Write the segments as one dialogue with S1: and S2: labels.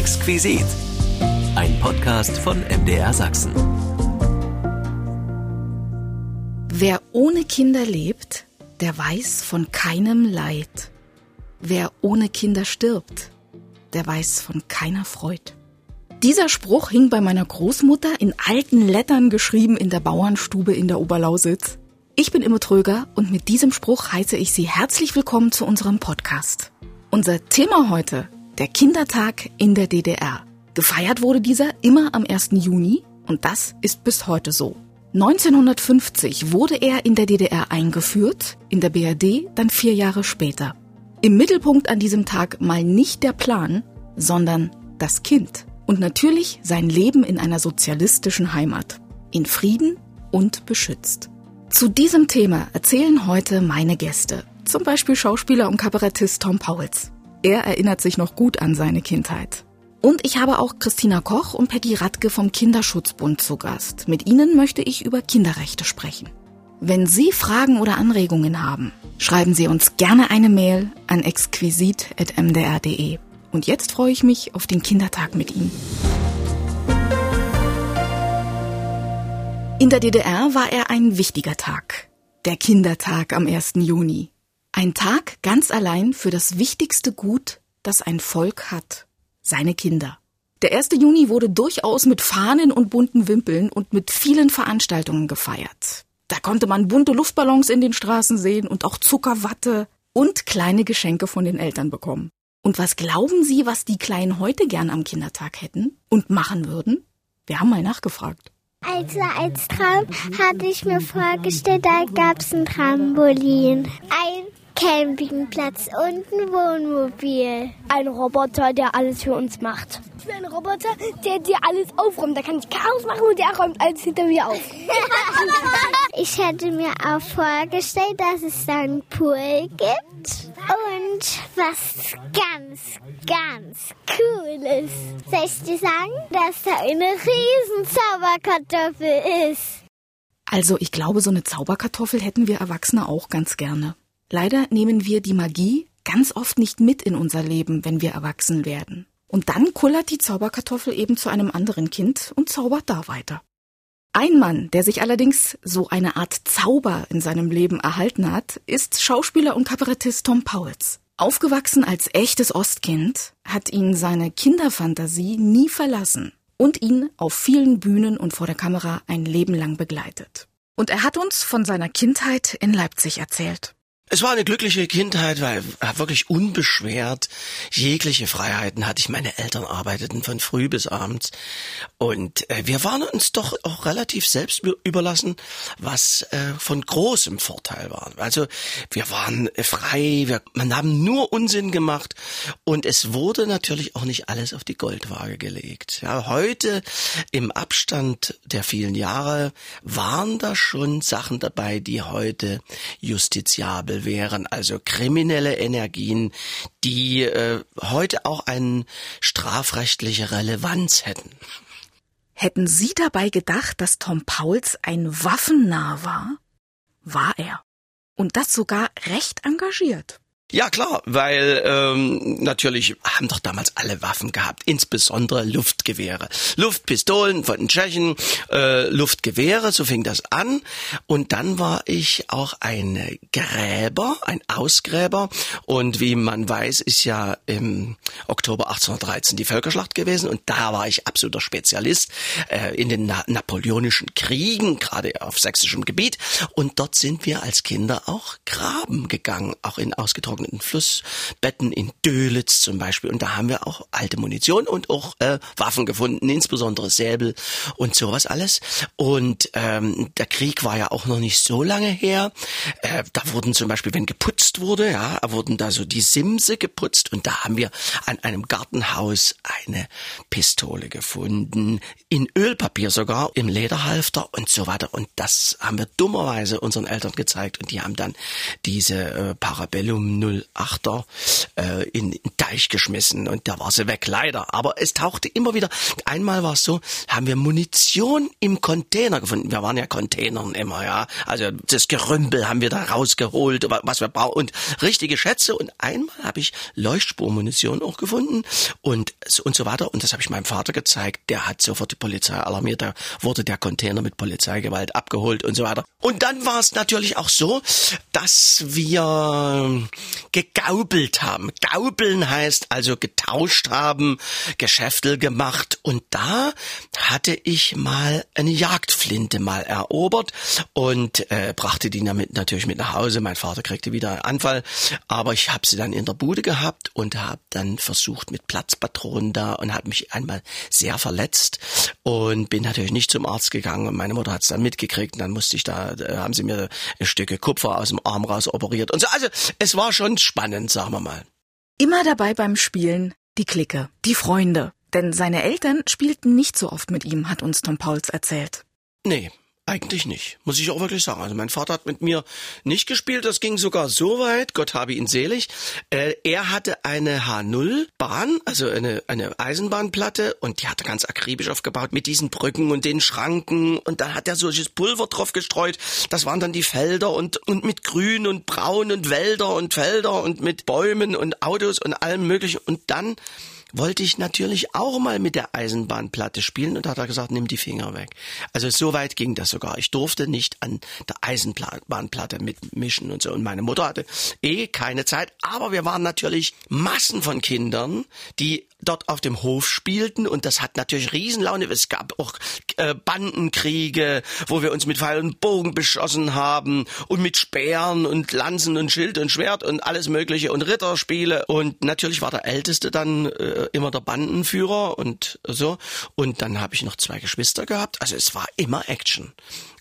S1: Exquisit. Ein Podcast von MDR Sachsen.
S2: Wer ohne Kinder lebt, der weiß von keinem Leid. Wer ohne Kinder stirbt, der weiß von keiner Freud. Dieser Spruch hing bei meiner Großmutter in alten Lettern geschrieben in der Bauernstube in der Oberlausitz. Ich bin Imme Tröger und mit diesem Spruch heiße ich Sie herzlich willkommen zu unserem Podcast. Unser Thema heute, der Kindertag in der DDR. Gefeiert wurde dieser immer am 1. Juni und das ist bis heute so. 1950 wurde er in der DDR eingeführt, in der BRD dann vier Jahre später. Im Mittelpunkt an diesem Tag mal nicht der Plan, sondern das Kind. Und natürlich sein Leben in einer sozialistischen Heimat. In Frieden und beschützt. Zu diesem Thema erzählen heute meine Gäste. Zum Beispiel Schauspieler und Kabarettist Tom Pauls. Er erinnert sich noch gut an seine Kindheit. Und ich habe auch Christina Koch und Peggy Radke vom Kinderschutzbund zu Gast. Mit ihnen möchte ich über Kinderrechte sprechen. Wenn Sie Fragen oder Anregungen haben, schreiben Sie uns gerne eine Mail an exquisit.mdr.de. Und jetzt freue ich mich auf den Kindertag mit Ihnen. In der DDR war er ein wichtiger Tag. Der Kindertag am 1. Juni. Ein Tag ganz allein für das wichtigste Gut, das ein Volk hat. Seine Kinder. Der 1. Juni wurde durchaus mit Fahnen und bunten Wimpeln und mit vielen Veranstaltungen gefeiert. Da konnte man bunte Luftballons in den Straßen sehen und auch Zuckerwatte und kleine Geschenke von den Eltern bekommen. Und was glauben Sie, was die Kleinen heute gern am Kindertag hätten und machen würden? Wir haben mal nachgefragt.
S3: Also als Traum hatte ich mir vorgestellt, da gab es ein Trampolin, ein Campingplatz und ein Wohnmobil.
S4: Ein Roboter, der alles für uns macht. Ich will ein Roboter, der dir alles aufräumt. Da kann ich Chaos machen und der räumt alles hinter mir auf.
S3: ich hätte mir auch vorgestellt, dass es da einen Pool gibt. Und was ganz, ganz cool ist. Soll ich dir sagen, dass da eine riesen Zauberkartoffel ist?
S2: Also ich glaube, so eine Zauberkartoffel hätten wir Erwachsene auch ganz gerne. Leider nehmen wir die Magie ganz oft nicht mit in unser Leben, wenn wir erwachsen werden. Und dann kullert die Zauberkartoffel eben zu einem anderen Kind und zaubert da weiter. Ein Mann, der sich allerdings so eine Art Zauber in seinem Leben erhalten hat, ist Schauspieler und Kabarettist Tom Pauls. Aufgewachsen als echtes Ostkind, hat ihn seine Kinderfantasie nie verlassen und ihn auf vielen Bühnen und vor der Kamera ein Leben lang begleitet. Und er hat uns von seiner Kindheit in Leipzig erzählt.
S5: Es war eine glückliche Kindheit, weil wirklich unbeschwert jegliche Freiheiten hatte ich. Meine Eltern arbeiteten von früh bis abends und äh, wir waren uns doch auch relativ selbst überlassen, was äh, von großem Vorteil war. Also wir waren frei, wir, man haben nur Unsinn gemacht und es wurde natürlich auch nicht alles auf die Goldwaage gelegt. Ja, heute im Abstand der vielen Jahre waren da schon Sachen dabei, die heute justiziabel wären, also kriminelle Energien, die äh, heute auch eine strafrechtliche Relevanz hätten.
S2: Hätten Sie dabei gedacht, dass Tom Pauls ein Waffennah war? War er. Und das sogar recht engagiert.
S5: Ja klar, weil ähm, natürlich haben doch damals alle Waffen gehabt, insbesondere Luftgewehre, Luftpistolen von den Tschechen, äh, Luftgewehre, so fing das an. Und dann war ich auch ein Gräber, ein Ausgräber. Und wie man weiß, ist ja im Oktober 1813 die Völkerschlacht gewesen und da war ich absoluter Spezialist äh, in den Na napoleonischen Kriegen, gerade auf sächsischem Gebiet. Und dort sind wir als Kinder auch graben gegangen, auch in ausgetrockneten getrockneten Flussbetten in Dölitz zum Beispiel. Und da haben wir auch alte Munition und auch äh, Waffen gefunden, insbesondere Säbel und sowas alles. Und ähm, der Krieg war ja auch noch nicht so lange her. Äh, da wurden zum Beispiel, wenn geputzt wurde, ja, wurden da so die Simse geputzt und da haben wir an einem Gartenhaus eine Pistole gefunden, in Ölpapier sogar, im Lederhalfter und so weiter. Und das haben wir dummerweise unseren Eltern gezeigt und die haben dann diese äh, Parabellum 08er äh, in den Teich geschmissen und da war sie weg, leider. Aber es tauchte immer wieder. Einmal war es so, haben wir Munition im Container gefunden. Wir waren ja Containern immer, ja. Also das Gerümpel haben wir da rausgeholt, was wir brauchen und richtige Schätze. Und einmal habe ich Leuchtspurmunition auch gefunden und und so weiter. Und das habe ich meinem Vater gezeigt. Der hat sofort die Polizei alarmiert. Da wurde der Container mit Polizeigewalt abgeholt und so weiter. Und dann war es natürlich auch so, dass wir gegaubelt haben. Gaubeln heißt also getauscht haben, Geschäftel gemacht. Und da hatte ich mal eine Jagdflinte mal erobert und äh, brachte die damit natürlich mit nach Hause. Mein Vater kriegte wieder einen Anfall, aber ich habe sie dann in der Bude gehabt und habe dann versucht mit Platzpatronen da und habe mich einmal sehr verletzt und bin natürlich nicht zum Arzt gegangen und meine Mutter hat es dann mitgekriegt und dann musste ich da, da haben sie mir ein Stücke Kupfer aus dem Arm raus operiert und so. Also es war schon spannend, sagen wir mal.
S2: Immer dabei beim Spielen die Clique, die Freunde. Denn seine Eltern spielten nicht so oft mit ihm, hat uns Tom Pauls erzählt.
S5: Nee, eigentlich nicht, muss ich auch wirklich sagen. Also mein Vater hat mit mir nicht gespielt, das ging sogar so weit, Gott habe ihn selig. Äh, er hatte eine H0-Bahn, also eine, eine Eisenbahnplatte und die hat er ganz akribisch aufgebaut mit diesen Brücken und den Schranken und dann hat er solches Pulver drauf gestreut. Das waren dann die Felder und, und mit Grün und Braun und Wälder und Felder und mit Bäumen und Autos und allem möglichen und dann wollte ich natürlich auch mal mit der Eisenbahnplatte spielen und da hat er gesagt, nimm die Finger weg. Also so weit ging das sogar. Ich durfte nicht an der Eisenbahnplatte mitmischen und so. Und meine Mutter hatte eh keine Zeit, aber wir waren natürlich Massen von Kindern, die dort auf dem Hof spielten und das hat natürlich Riesenlaune. Es gab auch äh, Bandenkriege, wo wir uns mit Pfeil und Bogen beschossen haben und mit Speeren und Lanzen und Schild und Schwert und alles mögliche und Ritterspiele und natürlich war der Älteste dann äh, immer der Bandenführer und so und dann habe ich noch zwei Geschwister gehabt. Also es war immer Action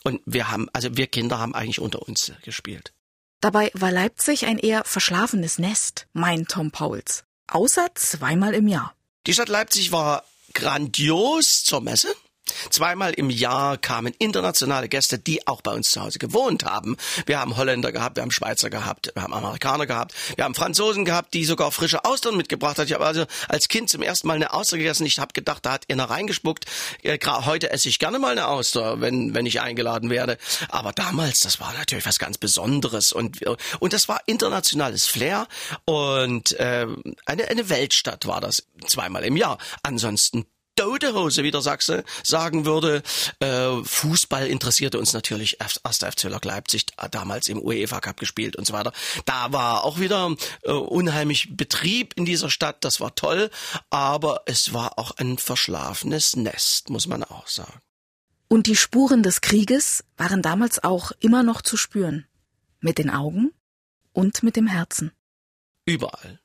S5: und wir haben, also wir Kinder haben eigentlich unter uns gespielt.
S2: Dabei war Leipzig ein eher verschlafenes Nest, meint Tom Pauls außer zweimal im Jahr.
S5: Die Stadt Leipzig war grandios zur Messe. Zweimal im Jahr kamen internationale Gäste, die auch bei uns zu Hause gewohnt haben. Wir haben Holländer gehabt, wir haben Schweizer gehabt, wir haben Amerikaner gehabt, wir haben Franzosen gehabt, die sogar frische Austern mitgebracht hat. Ich habe also als Kind zum ersten Mal eine Auster gegessen. Ich habe gedacht, da hat einer reingespuckt. Äh, heute esse ich gerne mal eine Auster, wenn, wenn ich eingeladen werde. Aber damals, das war natürlich was ganz Besonderes und, und das war internationales Flair und äh, eine, eine Weltstadt war das zweimal im Jahr. Ansonsten tote Hose, wie der Sachse sagen würde. Äh, Fußball interessierte uns natürlich erst FC Lok Leipzig, damals im UEFA Cup gespielt und so weiter. Da war auch wieder äh, unheimlich Betrieb in dieser Stadt, das war toll, aber es war auch ein verschlafenes Nest, muss man auch sagen.
S2: Und die Spuren des Krieges waren damals auch immer noch zu spüren. Mit den Augen und mit dem Herzen.
S5: Überall.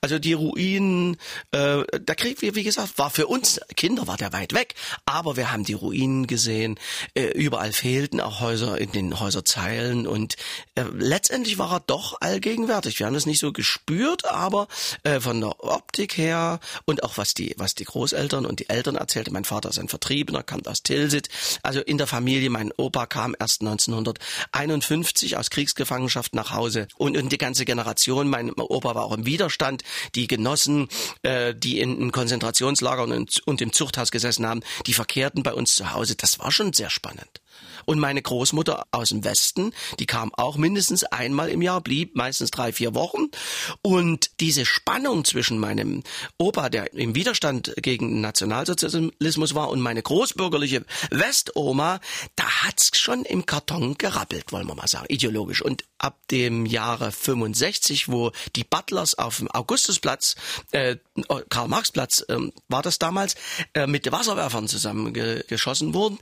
S5: Also die Ruinen, äh, der Krieg, wie, wie gesagt, war für uns Kinder war der weit weg, aber wir haben die Ruinen gesehen. Äh, überall fehlten auch Häuser in den Häuserzeilen und äh, letztendlich war er doch allgegenwärtig. Wir haben das nicht so gespürt, aber äh, von der Optik her und auch was die was die Großeltern und die Eltern erzählten. Mein Vater ist ein Vertriebener, kam aus Tilsit. Also in der Familie, mein Opa kam erst 1951 aus Kriegsgefangenschaft nach Hause und, und die ganze Generation. Mein Opa war auch im Widerstand Widerstand, die Genossen, äh, die in, Konzentrationslagern und, und im Zuchthaus gesessen haben, die verkehrten bei uns zu Hause. Das war schon sehr spannend. Und meine Großmutter aus dem Westen, die kam auch mindestens einmal im Jahr, blieb meistens drei, vier Wochen. Und diese Spannung zwischen meinem Opa, der im Widerstand gegen Nationalsozialismus war, und meine großbürgerliche Westoma, da hat's schon im Karton gerappelt, wollen wir mal sagen, ideologisch. Und ab dem Jahre 65, wo die Butlers auf dem Augustusplatz, äh, Karl-Marx-Platz äh, war das damals, äh, mit Wasserwerfern zusammengeschossen wurden,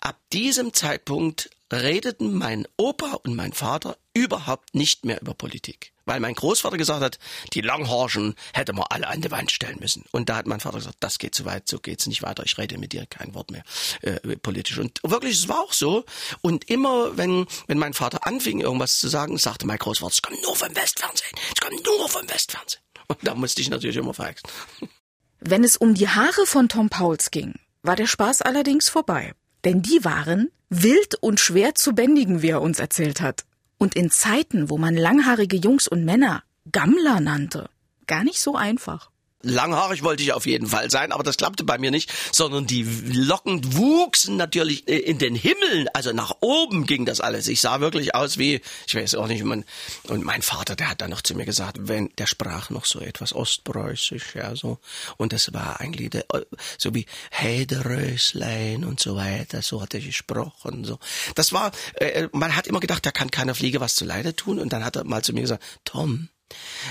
S5: ab diesem Zeitpunkt redeten mein Opa und mein Vater überhaupt nicht mehr über Politik. Weil mein Großvater gesagt hat, die Langhorschen hätte man alle an die Wand stellen müssen. Und da hat mein Vater gesagt, das geht zu weit, so geht's nicht weiter, ich rede mit dir kein Wort mehr äh, politisch. Und wirklich, es war auch so. Und immer, wenn, wenn mein Vater anfing, irgendwas zu sagen, sagte mein Großvater, es kommt nur vom Westfernsehen, es kommt nur vom Westfernsehen. Und da musste ich natürlich immer verhexen.
S2: Wenn es um die Haare von Tom Pauls ging, war der Spaß allerdings vorbei. Denn die waren wild und schwer zu bändigen, wie er uns erzählt hat. Und in Zeiten, wo man langhaarige Jungs und Männer Gammler nannte. Gar nicht so einfach.
S5: Langhaarig wollte ich auf jeden Fall sein, aber das klappte bei mir nicht, sondern die Locken wuchsen natürlich äh, in den Himmel, also nach oben ging das alles. Ich sah wirklich aus wie, ich weiß auch nicht, man, und mein Vater, der hat dann noch zu mir gesagt, wenn, der sprach noch so etwas ostpreußisch, ja, so, und das war eigentlich der, äh, so wie Heideröslein und so weiter, so hat er gesprochen, so. Das war, äh, man hat immer gedacht, da kann keiner Fliege was zu Leide tun, und dann hat er mal zu mir gesagt, Tom,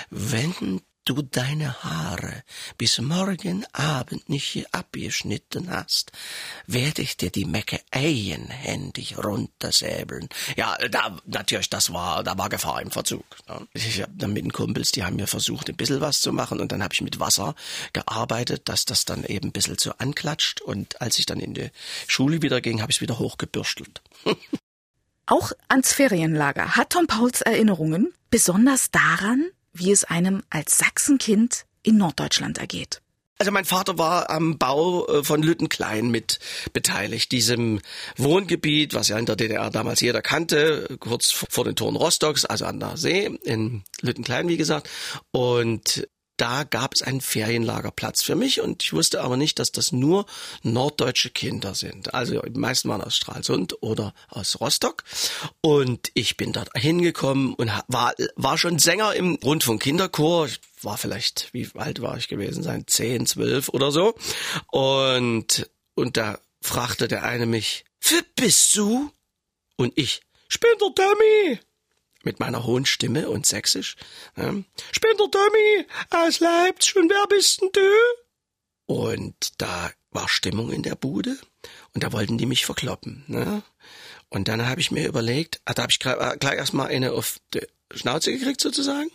S5: wenn du deine Haare bis morgen Abend nicht abgeschnitten hast, werde ich dir die Mecke eigenhändig runtersäbeln. Ja, da, natürlich, das war, da war Gefahr im Verzug. Ne? Ich habe dann mit den Kumpels, die haben mir versucht, ein bisschen was zu machen und dann habe ich mit Wasser gearbeitet, dass das dann eben ein bisschen so anklatscht und als ich dann in die Schule wieder ging, habe ich es wieder hochgebürstelt.
S2: Auch ans Ferienlager hat Tom Pauls Erinnerungen, besonders daran, wie es einem als Sachsenkind in Norddeutschland ergeht.
S5: Also mein Vater war am Bau äh, von Lüttenklein mit beteiligt, diesem Wohngebiet, was ja in der DDR damals jeder kannte, kurz vor den Toren Rostocks, also an der See, in Lüttenklein, wie gesagt. Und da gab es einen Ferienlagerplatz für mich und ich wusste aber nicht, dass das nur norddeutsche Kinder sind. Also die meisten waren aus Stralsund oder aus Rostock und ich bin dort hingekommen und war, war schon Sänger im Rundfunk Kinderchor. Ich war vielleicht, wie alt war ich gewesen sein? Zehn, zwölf oder so. Und, und da fragte der eine mich, wer bist du? Und ich, ich bin Dummy mit meiner hohen Stimme und sächsisch. Ne? Ich Tommy aus Leipzig und wer bist denn du? Und da war Stimmung in der Bude und da wollten die mich verkloppen. Ne? Und dann habe ich mir überlegt, ah, da habe ich äh, gleich erstmal eine auf die Schnauze gekriegt sozusagen.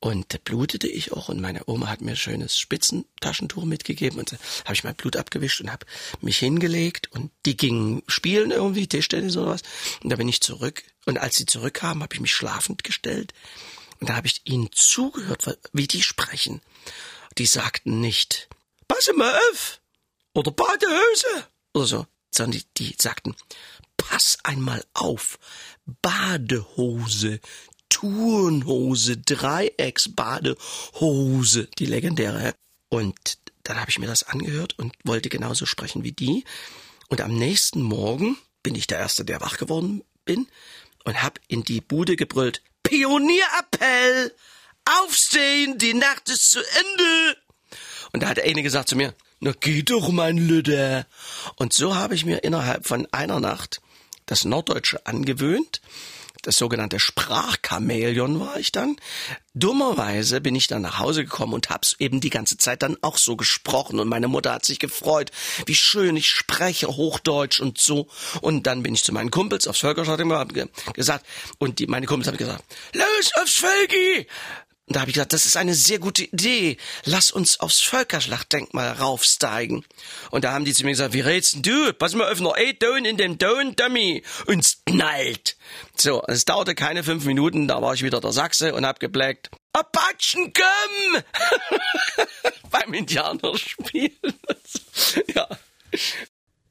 S5: Und da blutete ich auch. Und meine Oma hat mir ein schönes Spitzentaschentuch mitgegeben. Und habe ich mein Blut abgewischt und habe mich hingelegt. Und die gingen spielen irgendwie, Tischtennis oder was. Und da bin ich zurück. Und als sie zurückkamen, habe ich mich schlafend gestellt. Und da habe ich ihnen zugehört, wie die sprechen. Die sagten nicht, passe mal auf! oder Badehose oder so, sondern die, die sagten, pass einmal auf, Badehose, Turnhose, Dreiecksbadehose, die legendäre. Und dann habe ich mir das angehört und wollte genauso sprechen wie die. Und am nächsten Morgen bin ich der Erste, der wach geworden bin und hab in die Bude gebrüllt, Pionierappell! Aufstehen, die Nacht ist zu Ende! Und da hat eine gesagt zu mir, na geh doch, mein Lüder. Und so habe ich mir innerhalb von einer Nacht das Norddeutsche angewöhnt das sogenannte Sprachchamäleon war ich dann. Dummerweise bin ich dann nach Hause gekommen und hab's eben die ganze Zeit dann auch so gesprochen und meine Mutter hat sich gefreut, wie schön ich spreche Hochdeutsch und so. Und dann bin ich zu meinen Kumpels aufs Völkerschlag gesagt und die, meine Kumpels haben gesagt, los aufs Völki! Und da habe ich gesagt, das ist eine sehr gute Idee. Lass uns aufs Völkerschlachtdenkmal raufsteigen. Und da haben die zu mir gesagt, wie redst denn du? Pass mal auf, noch ein Ton in dem Ton, Dummy. Uns knallt. So, es dauerte keine fünf Minuten, da war ich wieder der Sachse und hab gebläckt. Apachen, komm! Beim Indianerspiel. ja.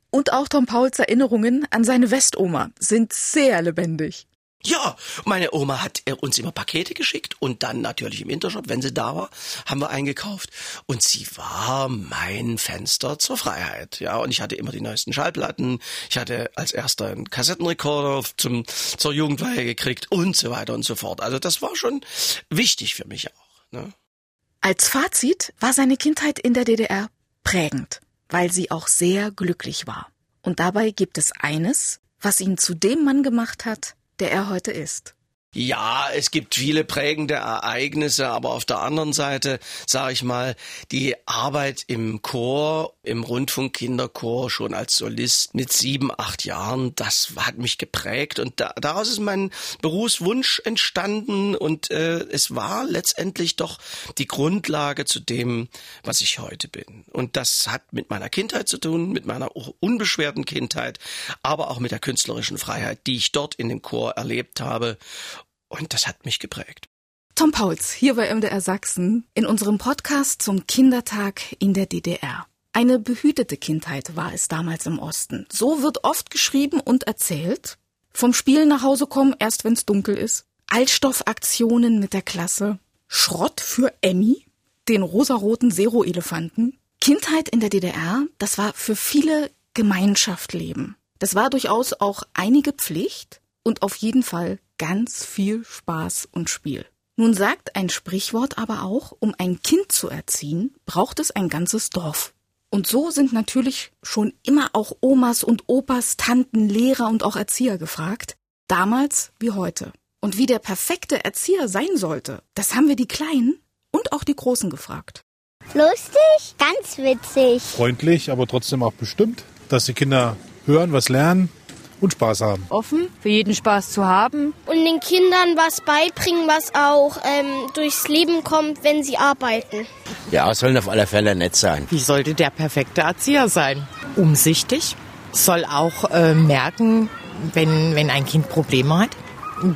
S2: Und auch Tom Pauls Erinnerungen an seine Westoma sind sehr lebendig.
S5: Ja, meine Oma hat uns immer Pakete geschickt und dann natürlich im Intershop, wenn sie da war, haben wir eingekauft. Und sie war mein Fenster zur Freiheit. Ja, und ich hatte immer die neuesten Schallplatten. Ich hatte als erster einen Kassettenrekorder zum, zur Jugendweihe gekriegt und so weiter und so fort. Also das war schon wichtig für mich auch. Ne?
S2: Als Fazit war seine Kindheit in der DDR prägend, weil sie auch sehr glücklich war. Und dabei gibt es eines, was ihn zu dem Mann gemacht hat, der er heute ist.
S5: Ja, es gibt viele prägende Ereignisse, aber auf der anderen Seite, sage ich mal, die Arbeit im Chor, im Rundfunk-Kinderchor schon als Solist mit sieben, acht Jahren, das hat mich geprägt und da, daraus ist mein Berufswunsch entstanden und äh, es war letztendlich doch die Grundlage zu dem, was ich heute bin. Und das hat mit meiner Kindheit zu tun, mit meiner unbeschwerten Kindheit, aber auch mit der künstlerischen Freiheit, die ich dort in dem Chor erlebt habe. Und das hat mich geprägt.
S2: Tom Pauls, hier bei MDR Sachsen, in unserem Podcast zum Kindertag in der DDR. Eine behütete Kindheit war es damals im Osten. So wird oft geschrieben und erzählt. Vom Spielen nach Hause kommen, erst wenn's dunkel ist. Altstoffaktionen mit der Klasse. Schrott für Emmy, den rosaroten Zero-Elefanten. Kindheit in der DDR, das war für viele Gemeinschaft Das war durchaus auch einige Pflicht und auf jeden Fall ganz viel Spaß und Spiel. Nun sagt ein Sprichwort aber auch, um ein Kind zu erziehen, braucht es ein ganzes Dorf. Und so sind natürlich schon immer auch Omas und Opas, Tanten, Lehrer und auch Erzieher gefragt, damals wie heute. Und wie der perfekte Erzieher sein sollte, das haben wir die Kleinen und auch die Großen gefragt.
S3: Lustig, ganz witzig.
S6: Freundlich, aber trotzdem auch bestimmt, dass die Kinder hören, was lernen und Spaß haben.
S7: Offen, für jeden Spaß zu haben.
S4: Und den Kindern was beibringen, was auch ähm, durchs Leben kommt, wenn sie arbeiten.
S8: Ja, sollen auf alle Fälle nett sein.
S9: Wie sollte der perfekte Erzieher sein? Umsichtig, soll auch äh, merken, wenn, wenn ein Kind Probleme hat.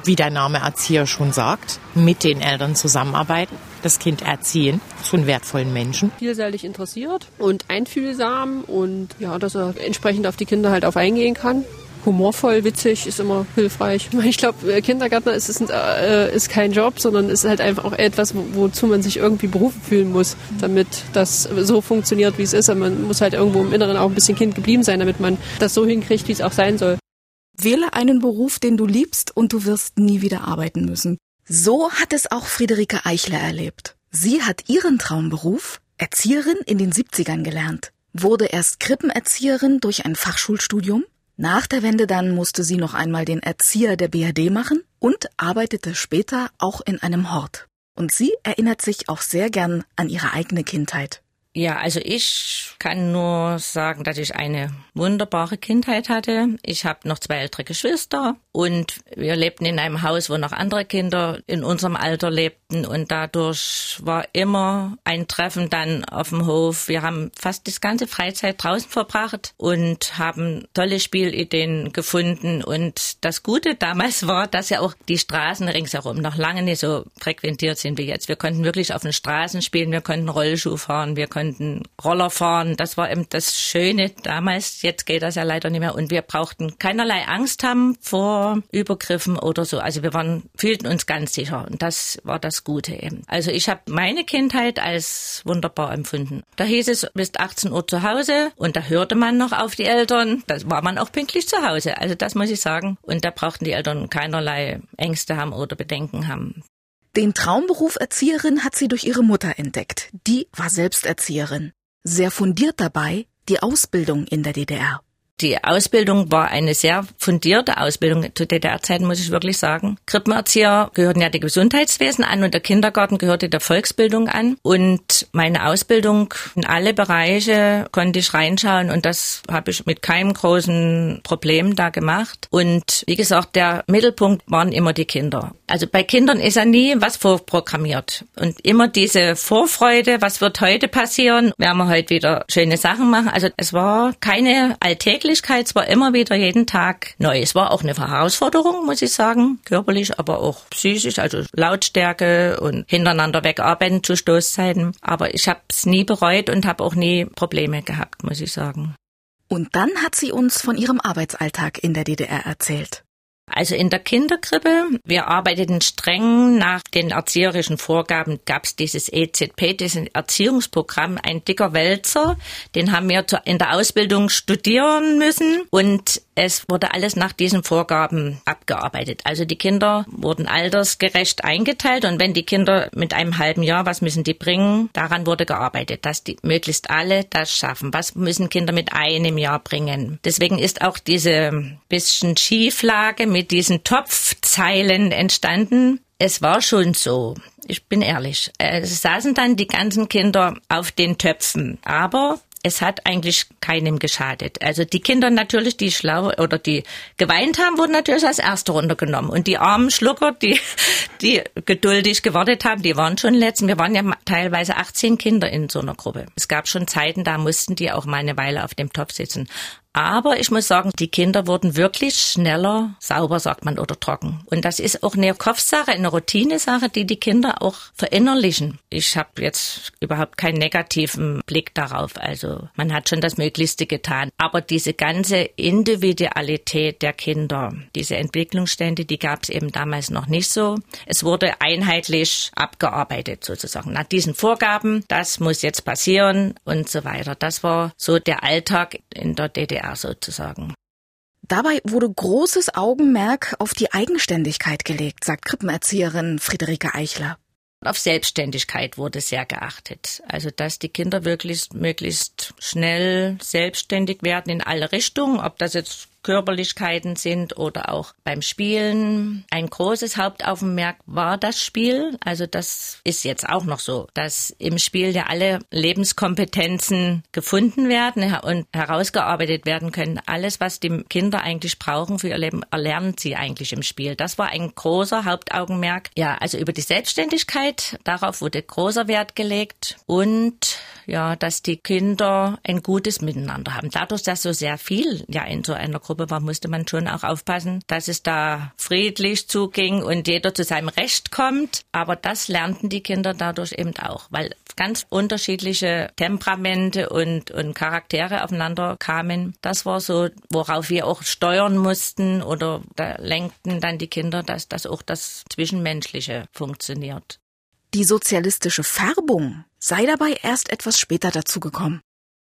S9: Wie der Name Erzieher schon sagt, mit den Eltern zusammenarbeiten, das Kind erziehen zu wertvollen Menschen.
S10: Vielseitig interessiert und einfühlsam und ja, dass er entsprechend auf die Kinder halt auf eingehen kann humorvoll, witzig, ist immer hilfreich. Ich glaube, äh, Kindergärtner ist, ist, äh, ist kein Job, sondern ist halt einfach auch etwas, wozu man sich irgendwie berufen fühlen muss, damit das so funktioniert, wie es ist. Aber man muss halt irgendwo im Inneren auch ein bisschen Kind geblieben sein, damit man das so hinkriegt, wie es auch sein soll.
S2: Wähle einen Beruf, den du liebst und du wirst nie wieder arbeiten müssen. So hat es auch Friederike Eichler erlebt. Sie hat ihren Traumberuf, Erzieherin in den 70ern gelernt, wurde erst Krippenerzieherin durch ein Fachschulstudium, nach der Wende dann musste sie noch einmal den Erzieher der BRD machen und arbeitete später auch in einem Hort. Und sie erinnert sich auch sehr gern an ihre eigene Kindheit.
S11: Ja, also ich kann nur sagen, dass ich eine wunderbare Kindheit hatte. Ich habe noch zwei ältere Geschwister und wir lebten in einem Haus, wo noch andere Kinder in unserem Alter lebten und dadurch war immer ein Treffen dann auf dem Hof. Wir haben fast das ganze Freizeit draußen verbracht und haben tolle Spielideen gefunden und das Gute damals war, dass ja auch die Straßen ringsherum noch lange nicht so frequentiert sind wie jetzt. Wir konnten wirklich auf den Straßen spielen, wir konnten Rollschuh fahren, wir konnten konnten Roller fahren. Das war eben das Schöne damals. Jetzt geht das ja leider nicht mehr. Und wir brauchten keinerlei Angst haben vor Übergriffen oder so. Also wir waren, fühlten uns ganz sicher. Und das war das Gute eben. Also ich habe meine Kindheit als wunderbar empfunden. Da hieß es bis 18 Uhr zu Hause und da hörte man noch auf die Eltern. Da war man auch pünktlich zu Hause. Also das muss ich sagen. Und da brauchten die Eltern keinerlei Ängste haben oder Bedenken haben.
S2: Den Traumberuf Erzieherin hat sie durch ihre Mutter entdeckt. Die war selbst Erzieherin. Sehr fundiert dabei die Ausbildung in der DDR.
S11: Die Ausbildung war eine sehr fundierte Ausbildung zu DDR-Zeiten, muss ich wirklich sagen. Krippenerzieher gehörten ja dem Gesundheitswesen an und der Kindergarten gehörte der Volksbildung an. Und meine Ausbildung in alle Bereiche konnte ich reinschauen und das habe ich mit keinem großen Problem da gemacht. Und wie gesagt, der Mittelpunkt waren immer die Kinder. Also bei Kindern ist ja nie was vorprogrammiert. Und immer diese Vorfreude, was wird heute passieren, werden wir heute wieder schöne Sachen machen. Also es war keine alltägliche Beweglichkeit zwar immer wieder jeden Tag neu. Es war auch eine Herausforderung, muss ich sagen, körperlich, aber auch psychisch, also Lautstärke und hintereinander wegarbeiten zu Stoßzeiten. Aber ich habe es nie bereut und habe auch nie Probleme gehabt, muss ich sagen.
S2: Und dann hat sie uns von ihrem Arbeitsalltag in der DDR erzählt.
S11: Also in der Kinderkrippe, wir arbeiteten streng nach den erzieherischen Vorgaben, gab es dieses EZP, dieses Erziehungsprogramm, ein dicker Wälzer, den haben wir in der Ausbildung studieren müssen. Und es wurde alles nach diesen Vorgaben abgearbeitet. Also die Kinder wurden altersgerecht eingeteilt und wenn die Kinder mit einem halben Jahr, was müssen die bringen, daran wurde gearbeitet, dass die möglichst alle das schaffen. Was müssen Kinder mit einem Jahr bringen? Deswegen ist auch diese bisschen Schieflage mit diesen Topfzeilen entstanden. Es war schon so. Ich bin ehrlich. Es saßen dann die ganzen Kinder auf den Töpfen. Aber es hat eigentlich keinem geschadet. Also die Kinder natürlich, die schlau oder die geweint haben, wurden natürlich als Erste runtergenommen. Und die armen Schlucker, die, die geduldig gewartet haben, die waren schon letzten. Wir waren ja teilweise 18 Kinder in so einer Gruppe. Es gab schon Zeiten, da mussten die auch mal eine Weile auf dem Topf sitzen. Aber ich muss sagen, die Kinder wurden wirklich schneller sauber, sagt man, oder trocken. Und das ist auch eine Kopfsache, eine Routinesache, die die Kinder auch verinnerlichen. Ich habe jetzt überhaupt keinen negativen Blick darauf. Also man hat schon das Möglichste getan. Aber diese ganze Individualität der Kinder, diese Entwicklungsstände, die gab es eben damals noch nicht so. Es wurde einheitlich abgearbeitet sozusagen. Nach diesen Vorgaben, das muss jetzt passieren und so weiter. Das war so der Alltag in der DDR sozusagen.
S2: Dabei wurde großes Augenmerk auf die Eigenständigkeit gelegt, sagt Krippenerzieherin Friederike Eichler.
S11: Auf Selbstständigkeit wurde sehr geachtet. Also, dass die Kinder wirklich möglichst schnell selbstständig werden in alle Richtungen, ob das jetzt Körperlichkeiten sind oder auch beim Spielen. Ein großes Hauptaugenmerk war das Spiel. Also das ist jetzt auch noch so, dass im Spiel ja alle Lebenskompetenzen gefunden werden und herausgearbeitet werden können. Alles, was die Kinder eigentlich brauchen für ihr Leben, erlernen sie eigentlich im Spiel. Das war ein großer Hauptaugenmerk. Ja, also über die Selbstständigkeit, darauf wurde großer Wert gelegt und ja, dass die Kinder ein gutes Miteinander haben. Dadurch, dass so sehr viel ja in so einer Gruppe war, musste man schon auch aufpassen, dass es da friedlich zuging und jeder zu seinem Recht kommt. Aber das lernten die Kinder dadurch eben auch, weil ganz unterschiedliche Temperamente und, und Charaktere aufeinander kamen. Das war so, worauf wir auch steuern mussten oder da lenkten dann die Kinder, dass das auch das Zwischenmenschliche funktioniert.
S2: Die sozialistische Färbung sei dabei erst etwas später dazugekommen.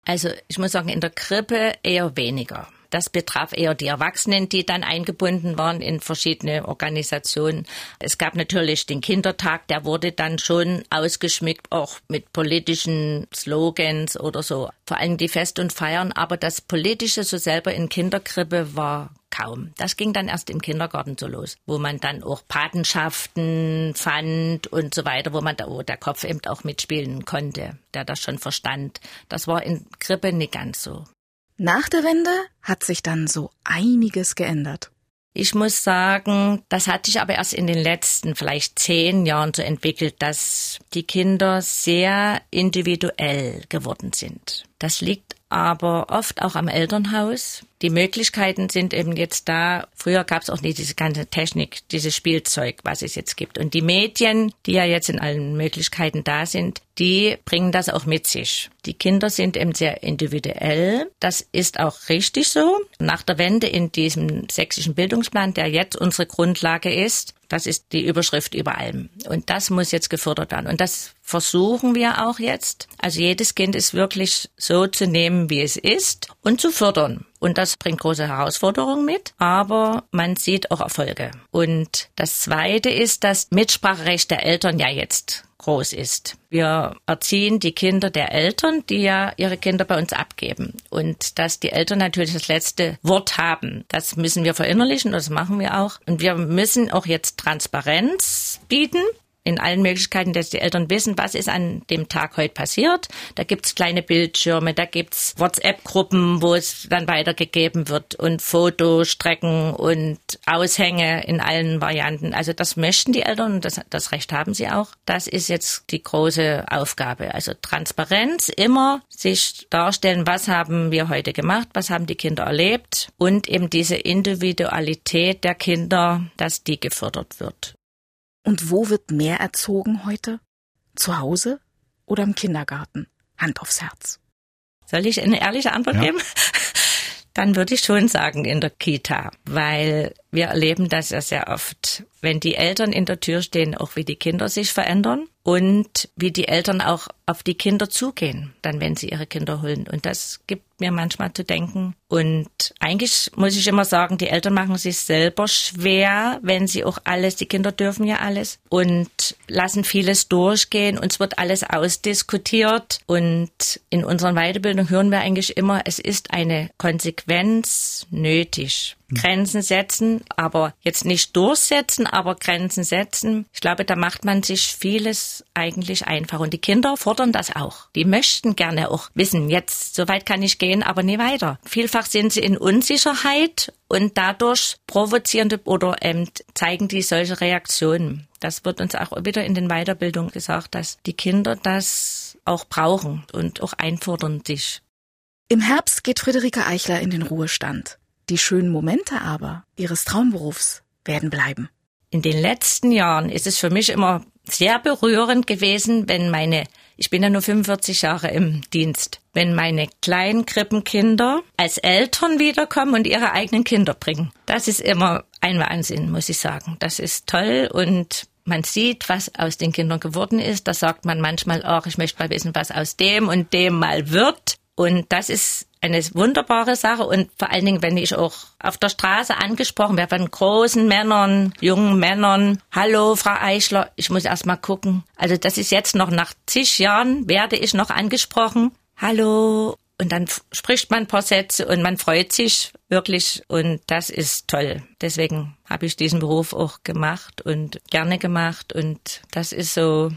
S11: Also ich muss sagen, in der Krippe eher weniger. Das betraf eher die Erwachsenen, die dann eingebunden waren in verschiedene Organisationen. Es gab natürlich den Kindertag, der wurde dann schon ausgeschmückt, auch mit politischen Slogans oder so. Vor allem die Fest und Feiern, aber das Politische so selber in Kinderkrippe war kaum. Das ging dann erst im Kindergarten so los, wo man dann auch Patenschaften fand und so weiter, wo man da, wo der Kopf eben auch mitspielen konnte, der das schon verstand. Das war in Krippe nicht ganz so.
S2: Nach der Wende hat sich dann so einiges geändert.
S11: Ich muss sagen, das hat sich aber erst in den letzten vielleicht zehn Jahren so entwickelt, dass die Kinder sehr individuell geworden sind. Das liegt aber oft auch am Elternhaus. Die Möglichkeiten sind eben jetzt da. Früher gab es auch nicht diese ganze Technik, dieses Spielzeug, was es jetzt gibt. Und die Medien, die ja jetzt in allen Möglichkeiten da sind, die bringen das auch mit sich. Die Kinder sind eben sehr individuell. Das ist auch richtig so. Nach der Wende in diesem sächsischen Bildungsplan, der jetzt unsere Grundlage ist, das ist die Überschrift über allem. Und das muss jetzt gefördert werden. Und das versuchen wir auch jetzt. Also jedes Kind ist wirklich so zu nehmen, wie es ist und zu fördern. Und das bringt große Herausforderungen mit, aber man sieht auch Erfolge. Und das Zweite ist das Mitspracherecht der Eltern ja jetzt groß ist. Wir erziehen die Kinder der Eltern, die ja ihre Kinder bei uns abgeben. Und dass die Eltern natürlich das letzte Wort haben, das müssen wir verinnerlichen, das machen wir auch. Und wir müssen auch jetzt Transparenz bieten in allen Möglichkeiten, dass die Eltern wissen, was ist an dem Tag heute passiert. Da gibt's kleine Bildschirme, da gibt's WhatsApp-Gruppen, wo es dann weitergegeben wird und Fotostrecken und Aushänge in allen Varianten. Also das möchten die Eltern und das, das Recht haben sie auch. Das ist jetzt die große Aufgabe. Also Transparenz, immer sich darstellen, was haben wir heute gemacht, was haben die Kinder erlebt und eben diese Individualität der Kinder, dass die gefördert wird.
S2: Und wo wird mehr erzogen heute? Zu Hause oder im Kindergarten? Hand aufs Herz.
S11: Soll ich eine ehrliche Antwort ja. geben? Dann würde ich schon sagen in der Kita, weil wir erleben das ja sehr oft. Wenn die Eltern in der Tür stehen, auch wie die Kinder sich verändern und wie die Eltern auch auf die Kinder zugehen, dann wenn sie ihre Kinder holen. Und das gibt mir manchmal zu denken. Und eigentlich muss ich immer sagen, die Eltern machen sich selber schwer, wenn sie auch alles, die Kinder dürfen ja alles und lassen vieles durchgehen. Uns wird alles ausdiskutiert. Und in unseren Weiterbildungen hören wir eigentlich immer, es ist eine Konsequenz nötig. Grenzen setzen, aber jetzt nicht durchsetzen, aber Grenzen setzen. Ich glaube, da macht man sich vieles eigentlich einfach. Und die Kinder fordern das auch. Die möchten gerne auch wissen, jetzt, so weit kann ich gehen, aber nie weiter. Vielfach sind sie in Unsicherheit und dadurch provozieren oder ähm, zeigen die solche Reaktionen. Das wird uns auch wieder in den Weiterbildungen gesagt, dass die Kinder das auch brauchen und auch einfordern sich.
S2: Im Herbst geht Friederike Eichler in den Ruhestand. Die schönen Momente aber ihres Traumberufs werden bleiben.
S11: In den letzten Jahren ist es für mich immer sehr berührend gewesen, wenn meine, ich bin ja nur 45 Jahre im Dienst, wenn meine kleinen Krippenkinder als Eltern wiederkommen und ihre eigenen Kinder bringen. Das ist immer ein Wahnsinn, muss ich sagen. Das ist toll und man sieht, was aus den Kindern geworden ist. Da sagt man manchmal, ach, ich möchte mal wissen, was aus dem und dem mal wird. Und das ist eine wunderbare Sache und vor allen Dingen, wenn ich auch auf der Straße angesprochen werde von großen Männern, jungen Männern, hallo Frau Eichler, ich muss erst mal gucken. Also das ist jetzt noch nach zig Jahren werde ich noch angesprochen. Hallo, und dann spricht man ein paar Sätze und man freut sich wirklich und das ist toll. Deswegen habe ich diesen Beruf auch gemacht und gerne gemacht und das ist so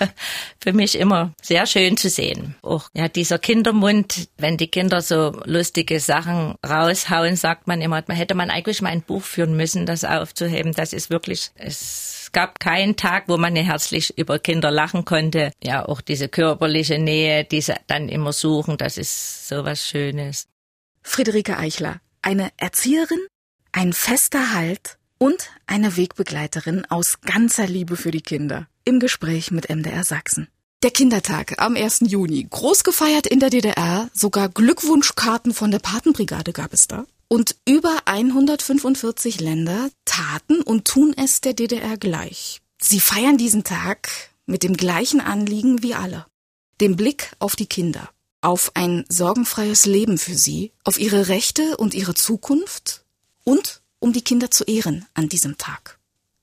S11: für mich immer sehr schön zu sehen. Auch ja, dieser Kindermund, wenn die Kinder so lustige Sachen raushauen, sagt man immer, hätte man eigentlich mal ein Buch führen müssen, das aufzuheben. Das ist wirklich, es gab keinen Tag, wo man herzlich über Kinder lachen konnte. Ja, auch diese körperliche Nähe, die sie dann immer suchen, das ist so was Schönes.
S2: Friederike Eichler, eine Erzieherin, ein fester Halt und eine Wegbegleiterin aus ganzer Liebe für die Kinder. Im Gespräch mit MDR Sachsen. Der Kindertag am 1. Juni. Groß gefeiert in der DDR. Sogar Glückwunschkarten von der Patenbrigade gab es da. Und über 145 Länder taten und tun es der DDR gleich. Sie feiern diesen Tag mit dem gleichen Anliegen wie alle. Dem Blick auf die Kinder, auf ein sorgenfreies Leben für sie, auf ihre Rechte und ihre Zukunft und um die Kinder zu ehren an diesem Tag.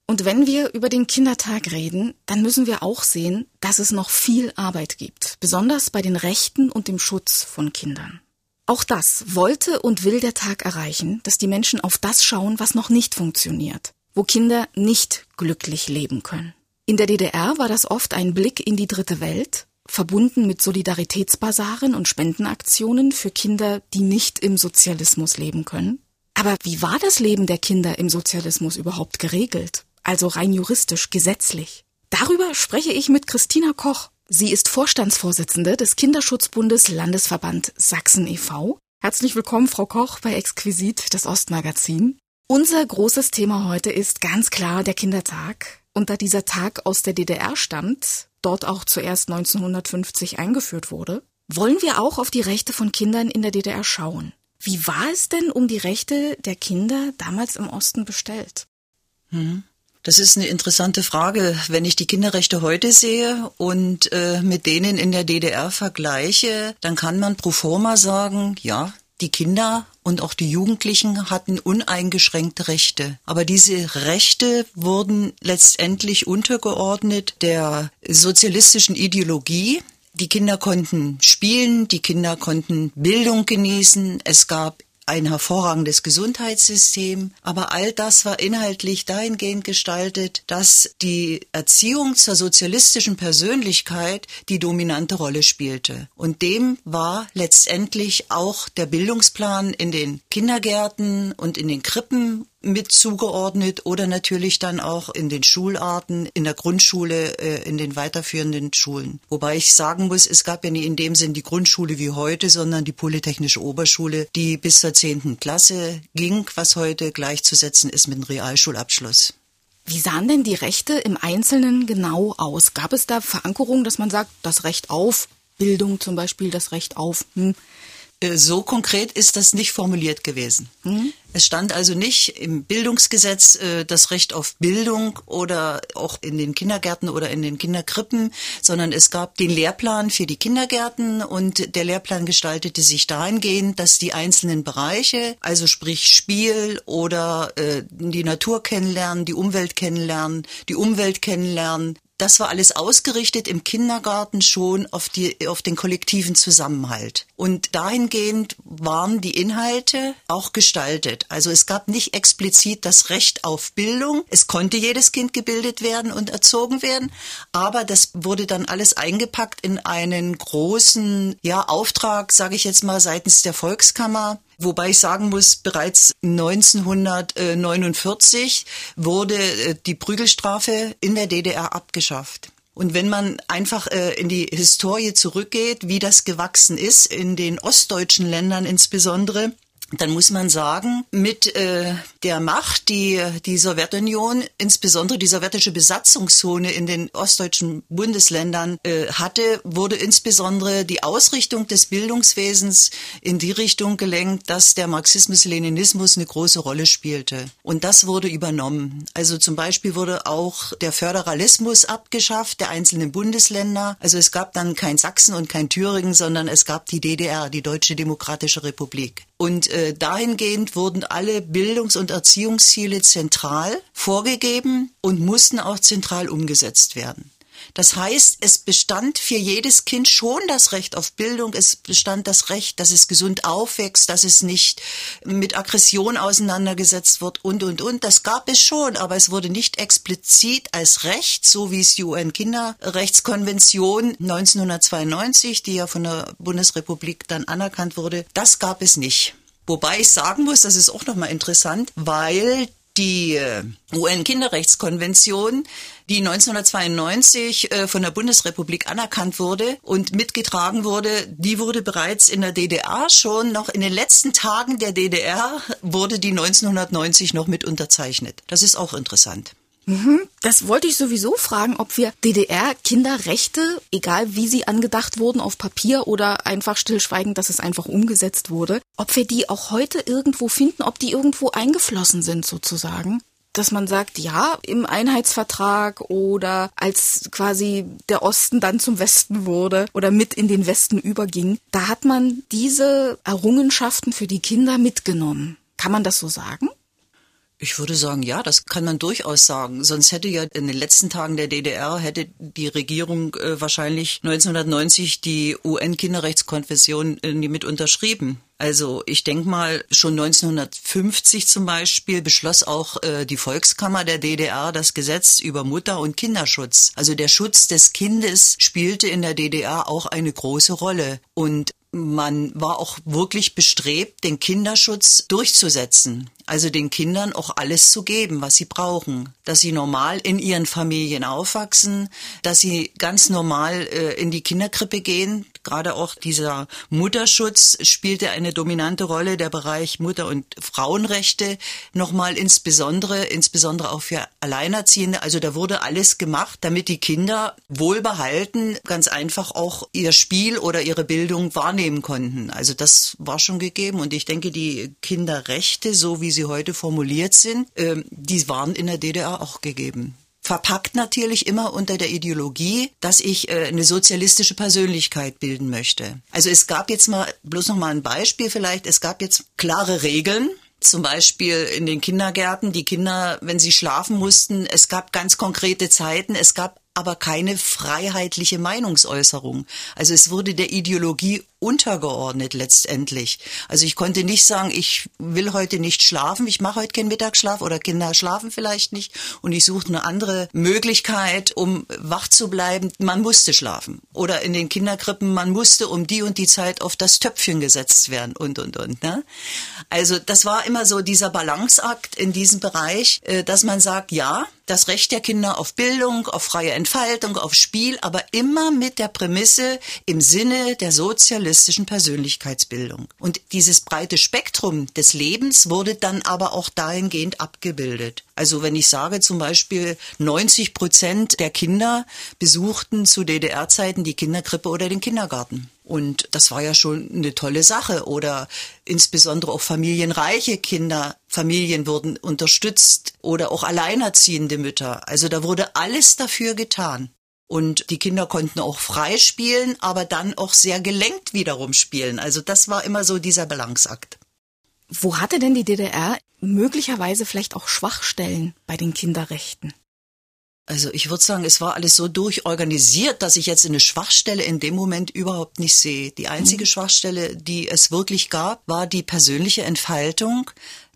S2: Und wenn wir über den Kindertag reden, dann müssen wir auch sehen, dass es noch viel Arbeit gibt, besonders bei den Rechten und dem Schutz von Kindern. Auch das wollte und will der Tag erreichen, dass die Menschen auf das schauen, was noch nicht funktioniert, wo Kinder nicht glücklich leben können. In der DDR war das oft ein Blick in die dritte Welt, verbunden mit Solidaritätsbasaren und Spendenaktionen für Kinder, die nicht im Sozialismus leben können. Aber wie war das Leben der Kinder im Sozialismus überhaupt geregelt? Also rein juristisch, gesetzlich? Darüber spreche ich mit Christina Koch. Sie ist Vorstandsvorsitzende des Kinderschutzbundes Landesverband Sachsen e.V. Herzlich willkommen, Frau Koch, bei Exquisit, das Ostmagazin. Unser großes Thema heute ist ganz klar der Kindertag. Und da dieser Tag aus der DDR stammt, dort auch zuerst 1950 eingeführt wurde, wollen wir auch auf die Rechte von Kindern in der DDR schauen. Wie war es denn um die Rechte der Kinder damals im Osten bestellt?
S12: Hm. Das ist eine interessante Frage. Wenn ich die Kinderrechte heute sehe und äh, mit denen in der DDR vergleiche, dann kann man pro forma sagen, ja, die Kinder und auch die Jugendlichen hatten uneingeschränkte Rechte. Aber diese Rechte wurden letztendlich untergeordnet der sozialistischen Ideologie. Die Kinder konnten spielen, die Kinder konnten Bildung genießen, es gab ein hervorragendes Gesundheitssystem, aber all das war inhaltlich dahingehend gestaltet, dass die Erziehung zur sozialistischen Persönlichkeit die dominante Rolle spielte. Und dem war letztendlich auch der Bildungsplan in den Kindergärten und in den Krippen mit zugeordnet oder natürlich dann auch in den Schularten, in der Grundschule, äh, in den weiterführenden Schulen. Wobei ich sagen muss, es gab ja nie in dem Sinn die Grundschule wie heute, sondern die Polytechnische Oberschule, die bis zur zehnten Klasse ging, was heute gleichzusetzen ist mit einem Realschulabschluss.
S2: Wie sahen denn die Rechte im Einzelnen genau aus? Gab es da Verankerungen, dass man sagt, das Recht auf Bildung zum Beispiel, das Recht auf hm,
S12: so konkret ist das nicht formuliert gewesen. Mhm. Es stand also nicht im Bildungsgesetz äh, das Recht auf Bildung oder auch in den Kindergärten oder in den Kinderkrippen, sondern es gab den Lehrplan für die Kindergärten und der Lehrplan gestaltete sich dahingehend, dass die einzelnen Bereiche, also sprich Spiel oder äh, die Natur kennenlernen, die Umwelt kennenlernen, die Umwelt kennenlernen, das war alles ausgerichtet im Kindergarten schon auf, die, auf den kollektiven Zusammenhalt. Und dahingehend waren die Inhalte auch gestaltet. Also es gab nicht explizit das Recht auf Bildung. Es konnte jedes Kind gebildet werden und erzogen werden, aber das wurde dann alles eingepackt in einen großen ja, Auftrag, sage ich jetzt mal, seitens der Volkskammer Wobei ich sagen muss, bereits 1949 wurde äh, die Prügelstrafe in der DDR abgeschafft. Und wenn man einfach äh, in die Historie zurückgeht, wie das gewachsen ist, in den ostdeutschen Ländern insbesondere, dann muss man sagen, mit äh, der Macht, die die Sowjetunion, insbesondere die sowjetische Besatzungszone in den ostdeutschen Bundesländern äh, hatte, wurde insbesondere die Ausrichtung des Bildungswesens in die Richtung gelenkt, dass der Marxismus-Leninismus eine große Rolle spielte. Und das wurde übernommen. Also zum Beispiel wurde auch der Föderalismus abgeschafft der einzelnen Bundesländer. Also es gab dann kein Sachsen und kein Thüringen, sondern es gab die DDR, die Deutsche Demokratische Republik. Und äh, dahingehend wurden alle Bildungs- und Erziehungsziele zentral vorgegeben und mussten auch zentral umgesetzt werden. Das heißt, es bestand für jedes Kind schon das Recht auf Bildung, es bestand das Recht, dass es gesund aufwächst, dass es nicht mit Aggression auseinandergesetzt wird und, und, und. Das gab es schon, aber es wurde nicht explizit als Recht, so wie es die UN-Kinderrechtskonvention 1992, die ja von der Bundesrepublik dann anerkannt wurde, das gab es nicht. Wobei ich sagen muss, das ist auch nochmal interessant, weil die äh, UN-Kinderrechtskonvention, die 1992 äh, von der Bundesrepublik anerkannt wurde und mitgetragen wurde, die wurde bereits in der DDR schon noch in den letzten Tagen der DDR wurde die 1990 noch mit unterzeichnet. Das ist auch interessant.
S2: Mhm. Das wollte ich sowieso fragen, ob wir DDR-Kinderrechte, egal wie sie angedacht wurden, auf Papier oder einfach stillschweigend, dass es einfach umgesetzt wurde, ob wir die auch heute irgendwo finden, ob die irgendwo eingeflossen sind sozusagen dass man sagt, ja, im Einheitsvertrag oder als quasi der Osten dann zum Westen wurde oder mit in den Westen überging, da hat man diese Errungenschaften für die Kinder mitgenommen. Kann man das so sagen?
S12: Ich würde sagen, ja, das kann man durchaus sagen. Sonst hätte ja in den letzten Tagen der DDR hätte die Regierung äh, wahrscheinlich 1990 die UN-Kinderrechtskonvention äh, mit unterschrieben. Also ich denke mal, schon 1950 zum Beispiel beschloss auch äh, die Volkskammer der DDR das Gesetz über Mutter- und Kinderschutz. Also der Schutz des Kindes spielte in der DDR auch eine große Rolle. Und man war auch wirklich bestrebt, den Kinderschutz durchzusetzen. Also den Kindern auch alles zu geben, was sie brauchen. Dass sie normal in ihren Familien aufwachsen, dass sie ganz normal äh, in die Kinderkrippe gehen. Gerade auch dieser Mutterschutz spielte eine dominante Rolle, der Bereich Mutter- und Frauenrechte nochmal insbesondere, insbesondere auch für Alleinerziehende. Also da wurde alles gemacht, damit die Kinder wohlbehalten ganz einfach auch ihr Spiel oder ihre Bildung wahrnehmen konnten. Also das war schon gegeben und ich denke, die Kinderrechte, so wie sie heute formuliert sind, äh, die waren in der DDR auch gegeben verpackt natürlich immer unter der Ideologie, dass ich äh, eine sozialistische Persönlichkeit bilden möchte. Also es gab jetzt mal bloß noch mal ein Beispiel vielleicht. Es gab jetzt klare Regeln. Zum Beispiel in den Kindergärten, die Kinder, wenn sie schlafen mussten, es gab ganz konkrete Zeiten, es gab aber keine freiheitliche Meinungsäußerung. Also es wurde der Ideologie untergeordnet letztendlich. Also ich konnte nicht sagen, ich will heute nicht schlafen, ich mache heute keinen Mittagsschlaf oder Kinder schlafen vielleicht nicht und ich suche eine andere Möglichkeit, um wach zu bleiben. Man musste schlafen. Oder in den Kinderkrippen, man musste um die und die Zeit auf das Töpfchen gesetzt werden und, und, und. Ne? Also das war immer so dieser Balanceakt in diesem Bereich, äh, dass man sagt, ja, das Recht der Kinder auf Bildung, auf freie Entfaltung, auf Spiel, aber immer mit der Prämisse im Sinne der sozialistischen Persönlichkeitsbildung. Und dieses breite Spektrum des Lebens wurde dann aber auch dahingehend abgebildet. Also wenn ich sage zum Beispiel 90 Prozent der Kinder besuchten zu DDR-Zeiten die Kinderkrippe oder den Kindergarten. Und das war ja schon eine tolle Sache. Oder insbesondere auch familienreiche Kinder, Familien wurden unterstützt oder auch alleinerziehende Mütter. Also da wurde alles dafür getan. Und die Kinder konnten auch frei spielen, aber dann auch sehr gelenkt wiederum spielen. Also das war immer so dieser Balanceakt.
S2: Wo hatte denn die DDR möglicherweise vielleicht auch Schwachstellen bei den Kinderrechten?
S12: Also ich würde sagen, es war alles so durchorganisiert, dass ich jetzt eine Schwachstelle in dem Moment überhaupt nicht sehe. Die einzige mhm. Schwachstelle, die es wirklich gab, war die persönliche Entfaltung,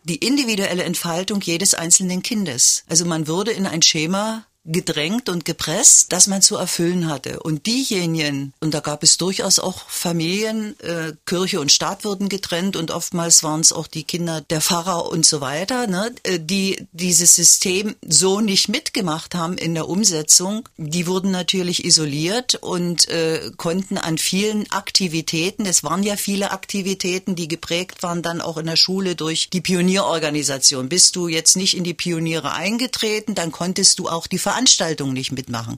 S12: die individuelle Entfaltung jedes einzelnen Kindes. Also man würde in ein Schema gedrängt und gepresst, das man zu erfüllen hatte. Und diejenigen, und da gab es durchaus auch Familien, äh, Kirche und Staat wurden getrennt und oftmals waren es auch die Kinder der Pfarrer und so weiter, ne, äh, die dieses System so nicht mitgemacht haben in der Umsetzung, die wurden natürlich isoliert und äh, konnten an vielen Aktivitäten, es waren ja viele Aktivitäten, die geprägt waren dann auch in der Schule durch die Pionierorganisation. Bist du jetzt nicht in die Pioniere eingetreten, dann konntest du auch die Veranstaltungen nicht mitmachen.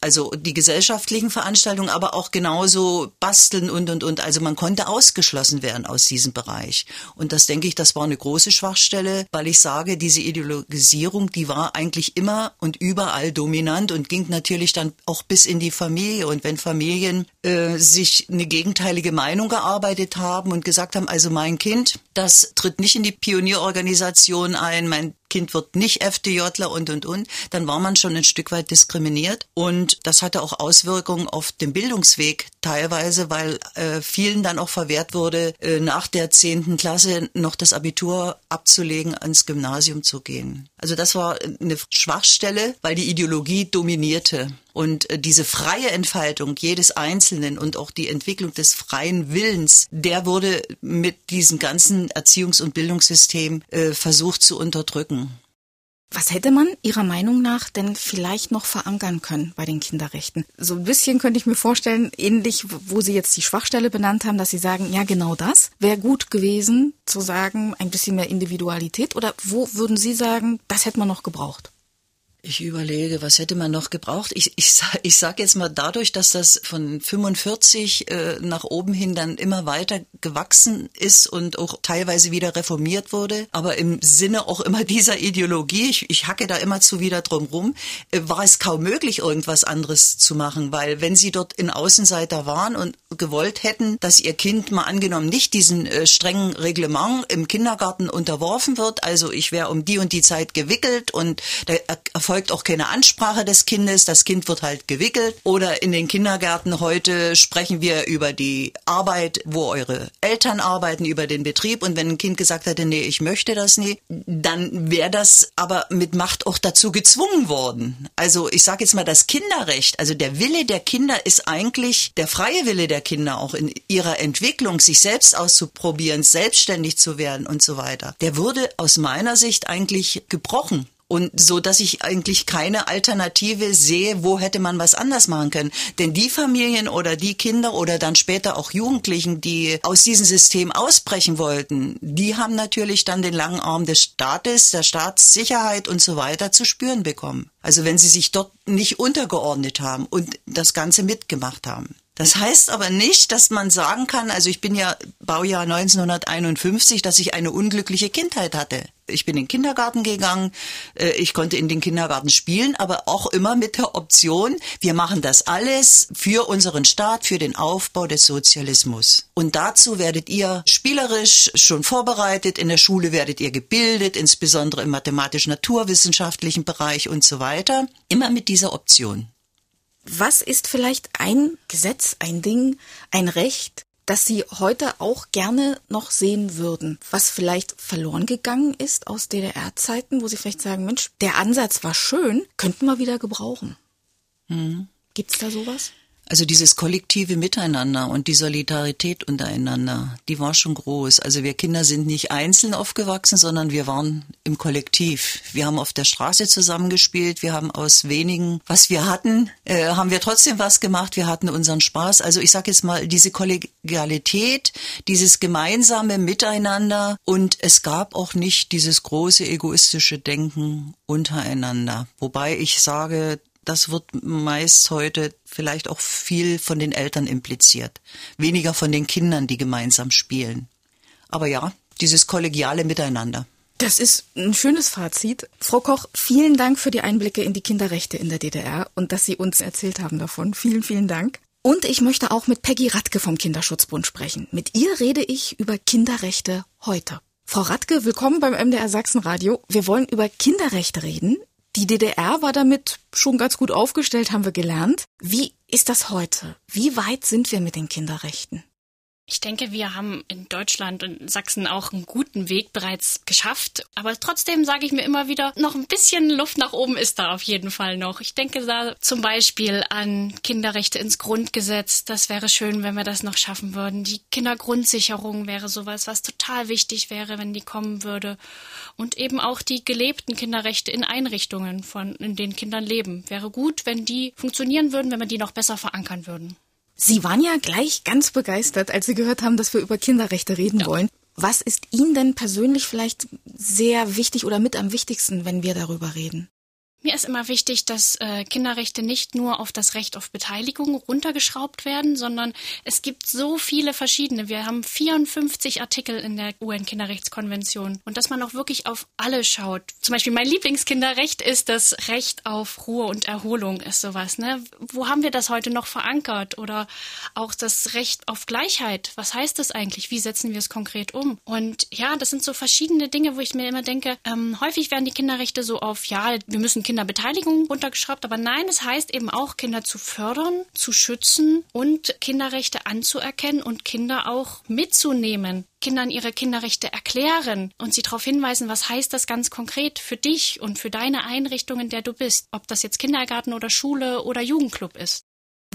S12: Also die gesellschaftlichen Veranstaltungen, aber auch genauso basteln und, und, und. Also man konnte ausgeschlossen werden aus diesem Bereich. Und das denke ich, das war eine große Schwachstelle, weil ich sage, diese Ideologisierung, die war eigentlich immer und überall dominant und ging natürlich dann auch bis in die Familie. Und wenn Familien äh, sich eine gegenteilige Meinung gearbeitet haben und gesagt haben, also mein Kind, das tritt nicht in die Pionierorganisation ein, mein Kind wird nicht FDJler und, und, und, dann war man schon ein Stück weit diskriminiert. Und das hatte auch Auswirkungen auf den Bildungsweg teilweise, weil äh, vielen dann auch verwehrt wurde, äh, nach der zehnten Klasse noch das Abitur abzulegen, ans Gymnasium zu gehen. Also das war eine Schwachstelle, weil die Ideologie dominierte. Und äh, diese freie Entfaltung jedes Einzelnen und auch die Entwicklung des freien Willens, der wurde mit diesem ganzen Erziehungs- und Bildungssystem äh, versucht zu unterdrücken.
S2: Was hätte man Ihrer Meinung nach denn vielleicht noch verankern können bei den Kinderrechten? So ein bisschen könnte ich mir vorstellen, ähnlich, wo Sie jetzt die Schwachstelle benannt haben, dass Sie sagen, ja genau das wäre gut gewesen, zu sagen, ein bisschen mehr Individualität. Oder wo würden Sie sagen, das hätte man noch gebraucht?
S12: Ich überlege, was hätte man noch gebraucht? Ich, ich, ich sage jetzt mal dadurch, dass das von 45 äh, nach oben hin dann immer weiter gewachsen ist und auch teilweise wieder reformiert wurde, aber im Sinne auch immer dieser Ideologie, ich, ich hacke da immer zu wieder drum rum, äh, war es kaum möglich, irgendwas anderes zu machen, weil wenn sie dort in Außenseiter waren und gewollt hätten, dass ihr Kind mal angenommen nicht diesen äh, strengen Reglement im Kindergarten unterworfen wird, also ich wäre um die und die Zeit gewickelt und der Erfolg erfolgt auch keine Ansprache des Kindes. Das Kind wird halt gewickelt. Oder in den Kindergärten heute sprechen wir über die Arbeit, wo eure Eltern arbeiten, über den Betrieb. Und wenn ein Kind gesagt hätte, nee, ich möchte das nie, dann wäre das aber mit Macht auch dazu gezwungen worden. Also ich sage jetzt mal, das Kinderrecht, also der Wille der Kinder ist eigentlich der freie Wille der Kinder auch in ihrer Entwicklung, sich selbst auszuprobieren, selbstständig zu werden und so weiter. Der wurde aus meiner Sicht eigentlich gebrochen. Und so, dass ich eigentlich keine Alternative sehe, wo hätte man was anders machen können. Denn die Familien oder die Kinder oder dann später auch Jugendlichen, die aus diesem System ausbrechen wollten, die haben natürlich dann den langen Arm des Staates, der Staatssicherheit und so weiter zu spüren bekommen. Also wenn sie sich dort nicht untergeordnet haben und das Ganze mitgemacht haben. Das heißt aber nicht, dass man sagen kann, also ich bin ja Baujahr 1951, dass ich eine unglückliche Kindheit hatte. Ich bin in den Kindergarten gegangen, äh, ich konnte in den Kindergarten spielen, aber auch immer mit der Option, wir machen das alles für unseren Staat, für den Aufbau des Sozialismus. Und dazu werdet ihr spielerisch schon vorbereitet, in der Schule werdet ihr gebildet, insbesondere im mathematisch-naturwissenschaftlichen Bereich und so weiter. Immer mit dieser Option.
S2: Was ist vielleicht ein Gesetz, ein Ding, ein Recht, das Sie heute auch gerne noch sehen würden, was vielleicht verloren gegangen ist aus DDR-Zeiten, wo Sie vielleicht sagen, Mensch, der Ansatz war schön, könnten wir wieder gebrauchen. Mhm. Gibt's da sowas?
S12: Also dieses kollektive Miteinander und die Solidarität untereinander, die war schon groß. Also wir Kinder sind nicht einzeln aufgewachsen, sondern wir waren im Kollektiv. Wir haben auf der Straße zusammengespielt, wir haben aus wenigen, was wir hatten, äh, haben wir trotzdem was gemacht, wir hatten unseren Spaß. Also ich sage jetzt mal, diese Kollegialität, dieses gemeinsame Miteinander und es gab auch nicht dieses große egoistische Denken untereinander. Wobei ich sage, das wird meist heute vielleicht auch viel von den Eltern impliziert, weniger von den Kindern, die gemeinsam spielen. Aber ja, dieses kollegiale Miteinander.
S2: Das ist ein schönes Fazit. Frau Koch, vielen Dank für die Einblicke in die Kinderrechte in der DDR und dass Sie uns erzählt haben davon. Vielen, vielen Dank. Und ich möchte auch mit Peggy Radke vom Kinderschutzbund sprechen. Mit ihr rede ich über Kinderrechte heute. Frau Radke, willkommen beim MDR Sachsenradio. Wir wollen über Kinderrechte reden. Die DDR war damit schon ganz gut aufgestellt, haben wir gelernt. Wie ist das heute? Wie weit sind wir mit den Kinderrechten?
S13: Ich denke, wir haben in Deutschland und Sachsen auch einen guten Weg bereits geschafft. Aber trotzdem sage ich mir immer wieder, noch ein bisschen Luft nach oben ist da auf jeden Fall noch. Ich denke da zum Beispiel an Kinderrechte ins Grundgesetz. Das wäre schön, wenn wir das noch schaffen würden. Die Kindergrundsicherung wäre sowas, was total wichtig wäre, wenn die kommen würde. Und eben auch die gelebten Kinderrechte in Einrichtungen, von, in denen Kindern leben. Wäre gut, wenn die funktionieren würden, wenn wir die noch besser verankern würden.
S2: Sie waren ja gleich ganz begeistert, als Sie gehört haben, dass wir über Kinderrechte reden ja. wollen. Was ist Ihnen denn persönlich vielleicht sehr wichtig oder mit am wichtigsten, wenn wir darüber reden?
S13: Mir ist immer wichtig, dass äh, Kinderrechte nicht nur auf das Recht auf Beteiligung runtergeschraubt werden, sondern es gibt so viele verschiedene. Wir haben 54 Artikel in der UN-Kinderrechtskonvention und dass man auch wirklich auf alle schaut. Zum Beispiel mein Lieblingskinderrecht ist das Recht auf Ruhe und Erholung ist sowas. Ne? Wo haben wir das heute noch verankert? Oder auch das Recht auf Gleichheit. Was heißt das eigentlich? Wie setzen wir es konkret um? Und ja, das sind so verschiedene Dinge, wo ich mir immer denke, ähm, häufig werden die Kinderrechte so auf, ja, wir müssen Kinder Kinderbeteiligung runtergeschraubt. Aber nein, es heißt eben auch, Kinder zu fördern, zu schützen und Kinderrechte anzuerkennen und Kinder auch mitzunehmen. Kindern ihre Kinderrechte erklären und sie darauf hinweisen, was heißt das ganz konkret für dich und für deine Einrichtung, in der du bist, ob das jetzt Kindergarten oder Schule oder Jugendclub ist.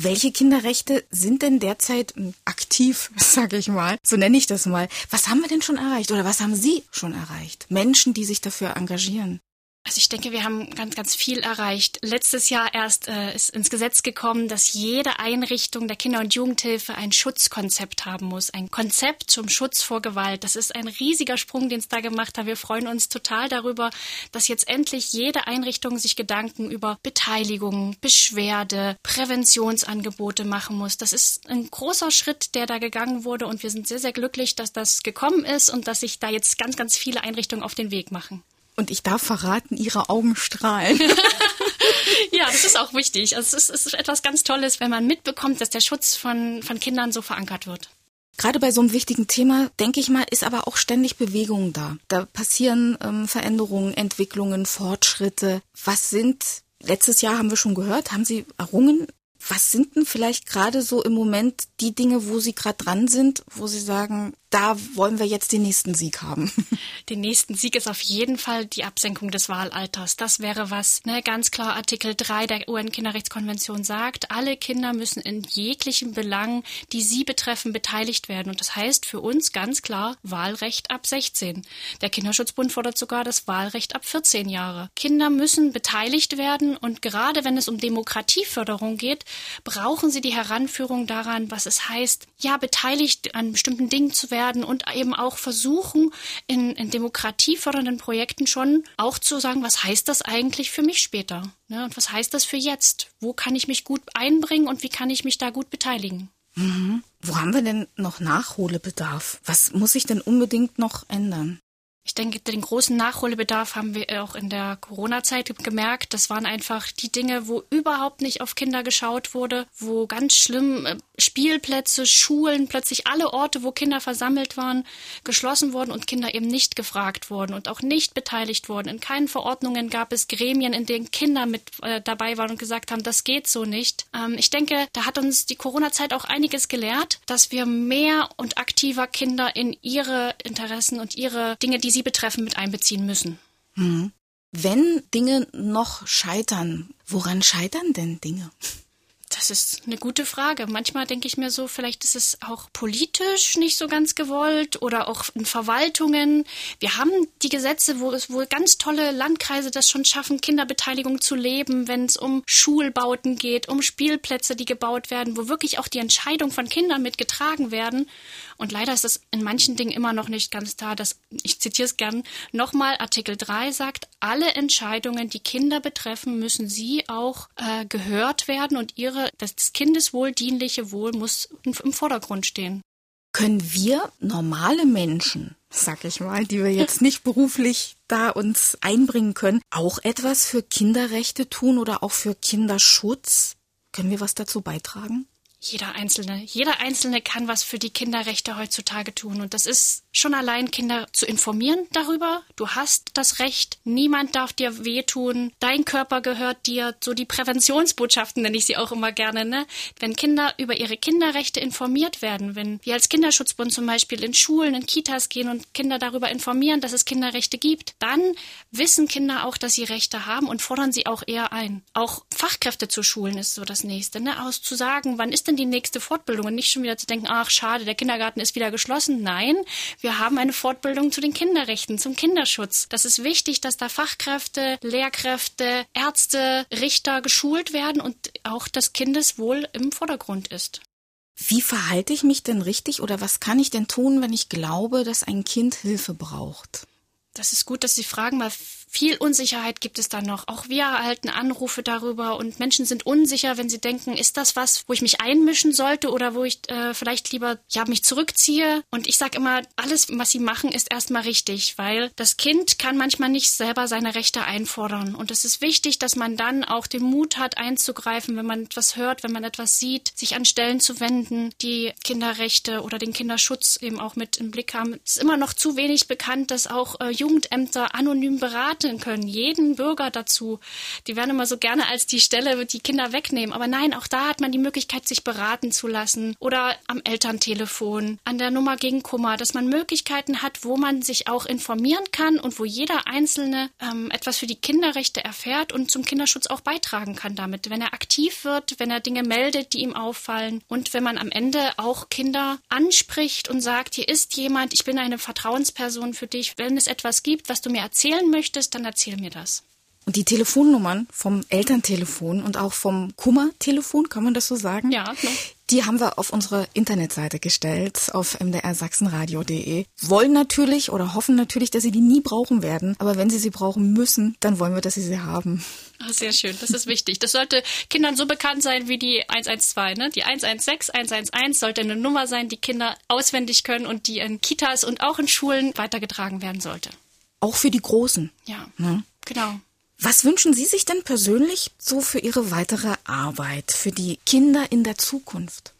S2: Welche Kinderrechte sind denn derzeit aktiv, sage ich mal? So nenne ich das mal. Was haben wir denn schon erreicht oder was haben Sie schon erreicht? Menschen, die sich dafür engagieren.
S13: Also ich denke, wir haben ganz, ganz viel erreicht. Letztes Jahr erst äh, ist ins Gesetz gekommen, dass jede Einrichtung der Kinder- und Jugendhilfe ein Schutzkonzept haben muss. Ein Konzept zum Schutz vor Gewalt. Das ist ein riesiger Sprung, den es da gemacht hat. Wir freuen uns total darüber, dass jetzt endlich jede Einrichtung sich Gedanken über Beteiligung, Beschwerde, Präventionsangebote machen muss. Das ist ein großer Schritt, der da gegangen wurde und wir sind sehr, sehr glücklich, dass das gekommen ist und dass sich da jetzt ganz, ganz viele Einrichtungen auf den Weg machen.
S2: Und ich darf verraten, ihre Augen strahlen.
S13: ja, das ist auch wichtig. Also es ist, es ist etwas ganz Tolles, wenn man mitbekommt, dass der Schutz von, von Kindern so verankert wird.
S2: Gerade bei so einem wichtigen Thema, denke ich mal, ist aber auch ständig Bewegung da. Da passieren ähm, Veränderungen, Entwicklungen, Fortschritte. Was sind, letztes Jahr haben wir schon gehört, haben Sie errungen was sind denn vielleicht gerade so im Moment die Dinge, wo Sie gerade dran sind, wo Sie sagen, da wollen wir jetzt den nächsten Sieg haben?
S13: Den nächsten Sieg ist auf jeden Fall die Absenkung des Wahlalters. Das wäre was, ne, ganz klar Artikel 3 der UN-Kinderrechtskonvention sagt, alle Kinder müssen in jeglichen Belangen, die sie betreffen, beteiligt werden. Und das heißt für uns ganz klar Wahlrecht ab 16. Der Kinderschutzbund fordert sogar das Wahlrecht ab 14 Jahre. Kinder müssen beteiligt werden und gerade wenn es um Demokratieförderung geht, brauchen sie die Heranführung daran, was es heißt, ja, beteiligt an bestimmten Dingen zu werden und eben auch versuchen, in, in demokratiefördernden Projekten schon auch zu sagen, was heißt das eigentlich für mich später? Ne? Und was heißt das für jetzt? Wo kann ich mich gut einbringen und wie kann ich mich da gut beteiligen?
S2: Mhm. Wo haben wir denn noch Nachholbedarf? Was muss sich denn unbedingt noch ändern?
S13: Ich denke, den großen Nachholbedarf haben wir auch in der Corona-Zeit gemerkt. Das waren einfach die Dinge, wo überhaupt nicht auf Kinder geschaut wurde, wo ganz schlimm äh, Spielplätze, Schulen, plötzlich alle Orte, wo Kinder versammelt waren, geschlossen wurden und Kinder eben nicht gefragt wurden und auch nicht beteiligt wurden. In keinen Verordnungen gab es Gremien, in denen Kinder mit äh, dabei waren und gesagt haben, das geht so nicht. Ähm, ich denke, da hat uns die Corona-Zeit auch einiges gelehrt, dass wir mehr und aktiver Kinder in ihre Interessen und ihre Dinge, die sie betreffen, mit einbeziehen müssen.
S2: Hm. Wenn Dinge noch scheitern, woran scheitern denn Dinge?
S13: Das ist eine gute Frage. Manchmal denke ich mir so, vielleicht ist es auch politisch nicht so ganz gewollt oder auch in Verwaltungen. Wir haben die Gesetze, wo es wohl ganz tolle Landkreise das schon schaffen, Kinderbeteiligung zu leben, wenn es um Schulbauten geht, um Spielplätze, die gebaut werden, wo wirklich auch die Entscheidung von Kindern mitgetragen werden. Und leider ist es in manchen Dingen immer noch nicht ganz da. Dass, ich zitiere es gern nochmal, Artikel 3 sagt, alle Entscheidungen, die Kinder betreffen, müssen sie auch äh, gehört werden und ihre, das Kindeswohl dienliche Wohl muss im Vordergrund stehen.
S2: Können wir normale Menschen, sag ich mal, die wir jetzt nicht beruflich da uns einbringen können, auch etwas für Kinderrechte tun oder auch für Kinderschutz? Können wir was dazu beitragen?
S13: Jeder Einzelne. Jeder Einzelne kann was für die Kinderrechte heutzutage tun. Und das ist schon allein Kinder zu informieren darüber. Du hast das Recht, niemand darf dir wehtun, dein Körper gehört dir. So die Präventionsbotschaften nenne ich sie auch immer gerne. Ne? Wenn Kinder über ihre Kinderrechte informiert werden, wenn wir als Kinderschutzbund zum Beispiel in Schulen, in Kitas gehen und Kinder darüber informieren, dass es Kinderrechte gibt, dann wissen Kinder auch, dass sie Rechte haben und fordern sie auch eher ein. Auch Fachkräfte zu schulen ist so das Nächste. Ne? Aus wann ist denn die nächste Fortbildung und nicht schon wieder zu denken, ach schade, der Kindergarten ist wieder geschlossen. Nein, wir haben eine Fortbildung zu den Kinderrechten, zum Kinderschutz. Das ist wichtig, dass da Fachkräfte, Lehrkräfte, Ärzte, Richter geschult werden und auch das Kindeswohl im Vordergrund ist.
S2: Wie verhalte ich mich denn richtig oder was kann ich denn tun, wenn ich glaube, dass ein Kind Hilfe braucht?
S13: Das ist gut, dass Sie fragen, weil viel Unsicherheit gibt es da noch. Auch wir erhalten Anrufe darüber und Menschen sind unsicher, wenn sie denken, ist das was, wo ich mich einmischen sollte oder wo ich äh, vielleicht lieber ja mich zurückziehe. Und ich sage immer, alles, was sie machen, ist erstmal richtig, weil das Kind kann manchmal nicht selber seine Rechte einfordern. Und es ist wichtig, dass man dann auch den Mut hat, einzugreifen, wenn man etwas hört, wenn man etwas sieht, sich an Stellen zu wenden, die Kinderrechte oder den Kinderschutz eben auch mit im Blick haben. Es ist immer noch zu wenig bekannt, dass auch äh, Jugendämter anonym beraten beraten können, jeden Bürger dazu. Die werden immer so gerne als die Stelle die Kinder wegnehmen. Aber nein, auch da hat man die Möglichkeit, sich beraten zu lassen. Oder am Elterntelefon, an der Nummer gegen Kummer, dass man Möglichkeiten hat, wo man sich auch informieren kann und wo jeder Einzelne ähm, etwas für die Kinderrechte erfährt und zum Kinderschutz auch beitragen kann damit. Wenn er aktiv wird, wenn er Dinge meldet, die ihm auffallen und wenn man am Ende auch Kinder anspricht und sagt, hier ist jemand, ich bin eine Vertrauensperson für dich. Wenn es etwas gibt, was du mir erzählen möchtest, ist, dann erzähl mir das.
S2: Und die Telefonnummern vom Elterntelefon und auch vom Kummertelefon, kann man das so sagen?
S13: Ja. Ne?
S2: Die haben wir auf unsere Internetseite gestellt, auf mdrsachsenradio.de. Wollen natürlich oder hoffen natürlich, dass sie die nie brauchen werden. Aber wenn sie sie brauchen müssen, dann wollen wir, dass sie sie haben.
S13: Ach, sehr schön, das ist wichtig. Das sollte Kindern so bekannt sein wie die 112. Ne? Die 116, 111 sollte eine Nummer sein, die Kinder auswendig können und die in Kitas und auch in Schulen weitergetragen werden sollte.
S2: Auch für die Großen.
S13: Ja, ne? genau.
S2: Was wünschen Sie sich denn persönlich so für Ihre weitere Arbeit, für die Kinder in der Zukunft?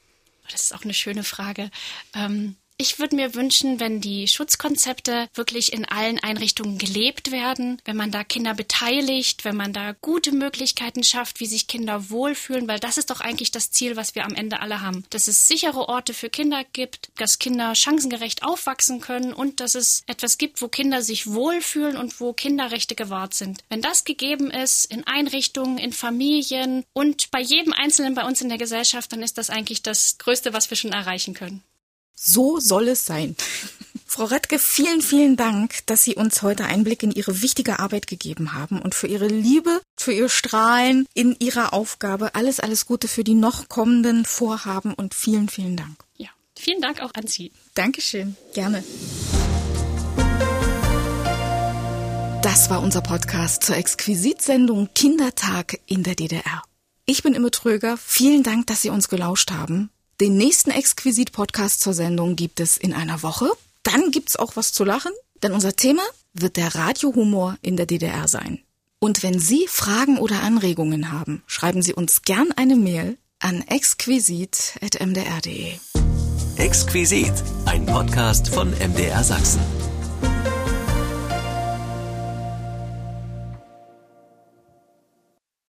S13: Das ist auch eine schöne Frage. Ähm, ich würde mir wünschen, wenn die Schutzkonzepte wirklich in allen Einrichtungen gelebt werden, wenn man da Kinder beteiligt, wenn man da gute Möglichkeiten schafft, wie sich Kinder wohlfühlen, weil das ist doch eigentlich das Ziel, was wir am Ende alle haben. Dass es sichere Orte für Kinder gibt, dass Kinder chancengerecht aufwachsen können und dass es etwas gibt, wo Kinder sich wohlfühlen und wo Kinderrechte gewahrt sind. Wenn das gegeben ist, in Einrichtungen, in Familien und bei jedem Einzelnen bei uns in der Gesellschaft, dann ist das eigentlich das Größte, was wir schon erreichen können.
S2: So soll es sein. Frau Rettke, vielen, vielen Dank, dass Sie uns heute Einblick in Ihre wichtige Arbeit gegeben haben und für Ihre Liebe, für Ihr Strahlen in Ihrer Aufgabe. Alles, alles Gute für die noch kommenden Vorhaben und vielen, vielen Dank.
S13: Ja, vielen Dank auch an Sie.
S2: Dankeschön. Gerne. Das war unser Podcast zur Exquisitsendung Kindertag in der DDR. Ich bin Imme Tröger. Vielen Dank, dass Sie uns gelauscht haben. Den nächsten Exquisit-Podcast zur Sendung gibt es in einer Woche. Dann gibt's auch was zu lachen, denn unser Thema wird der Radiohumor in der DDR sein. Und wenn Sie Fragen oder Anregungen haben, schreiben Sie uns gern eine Mail an exquisit.mdr.de.
S1: Exquisit, ein Podcast von MDR Sachsen.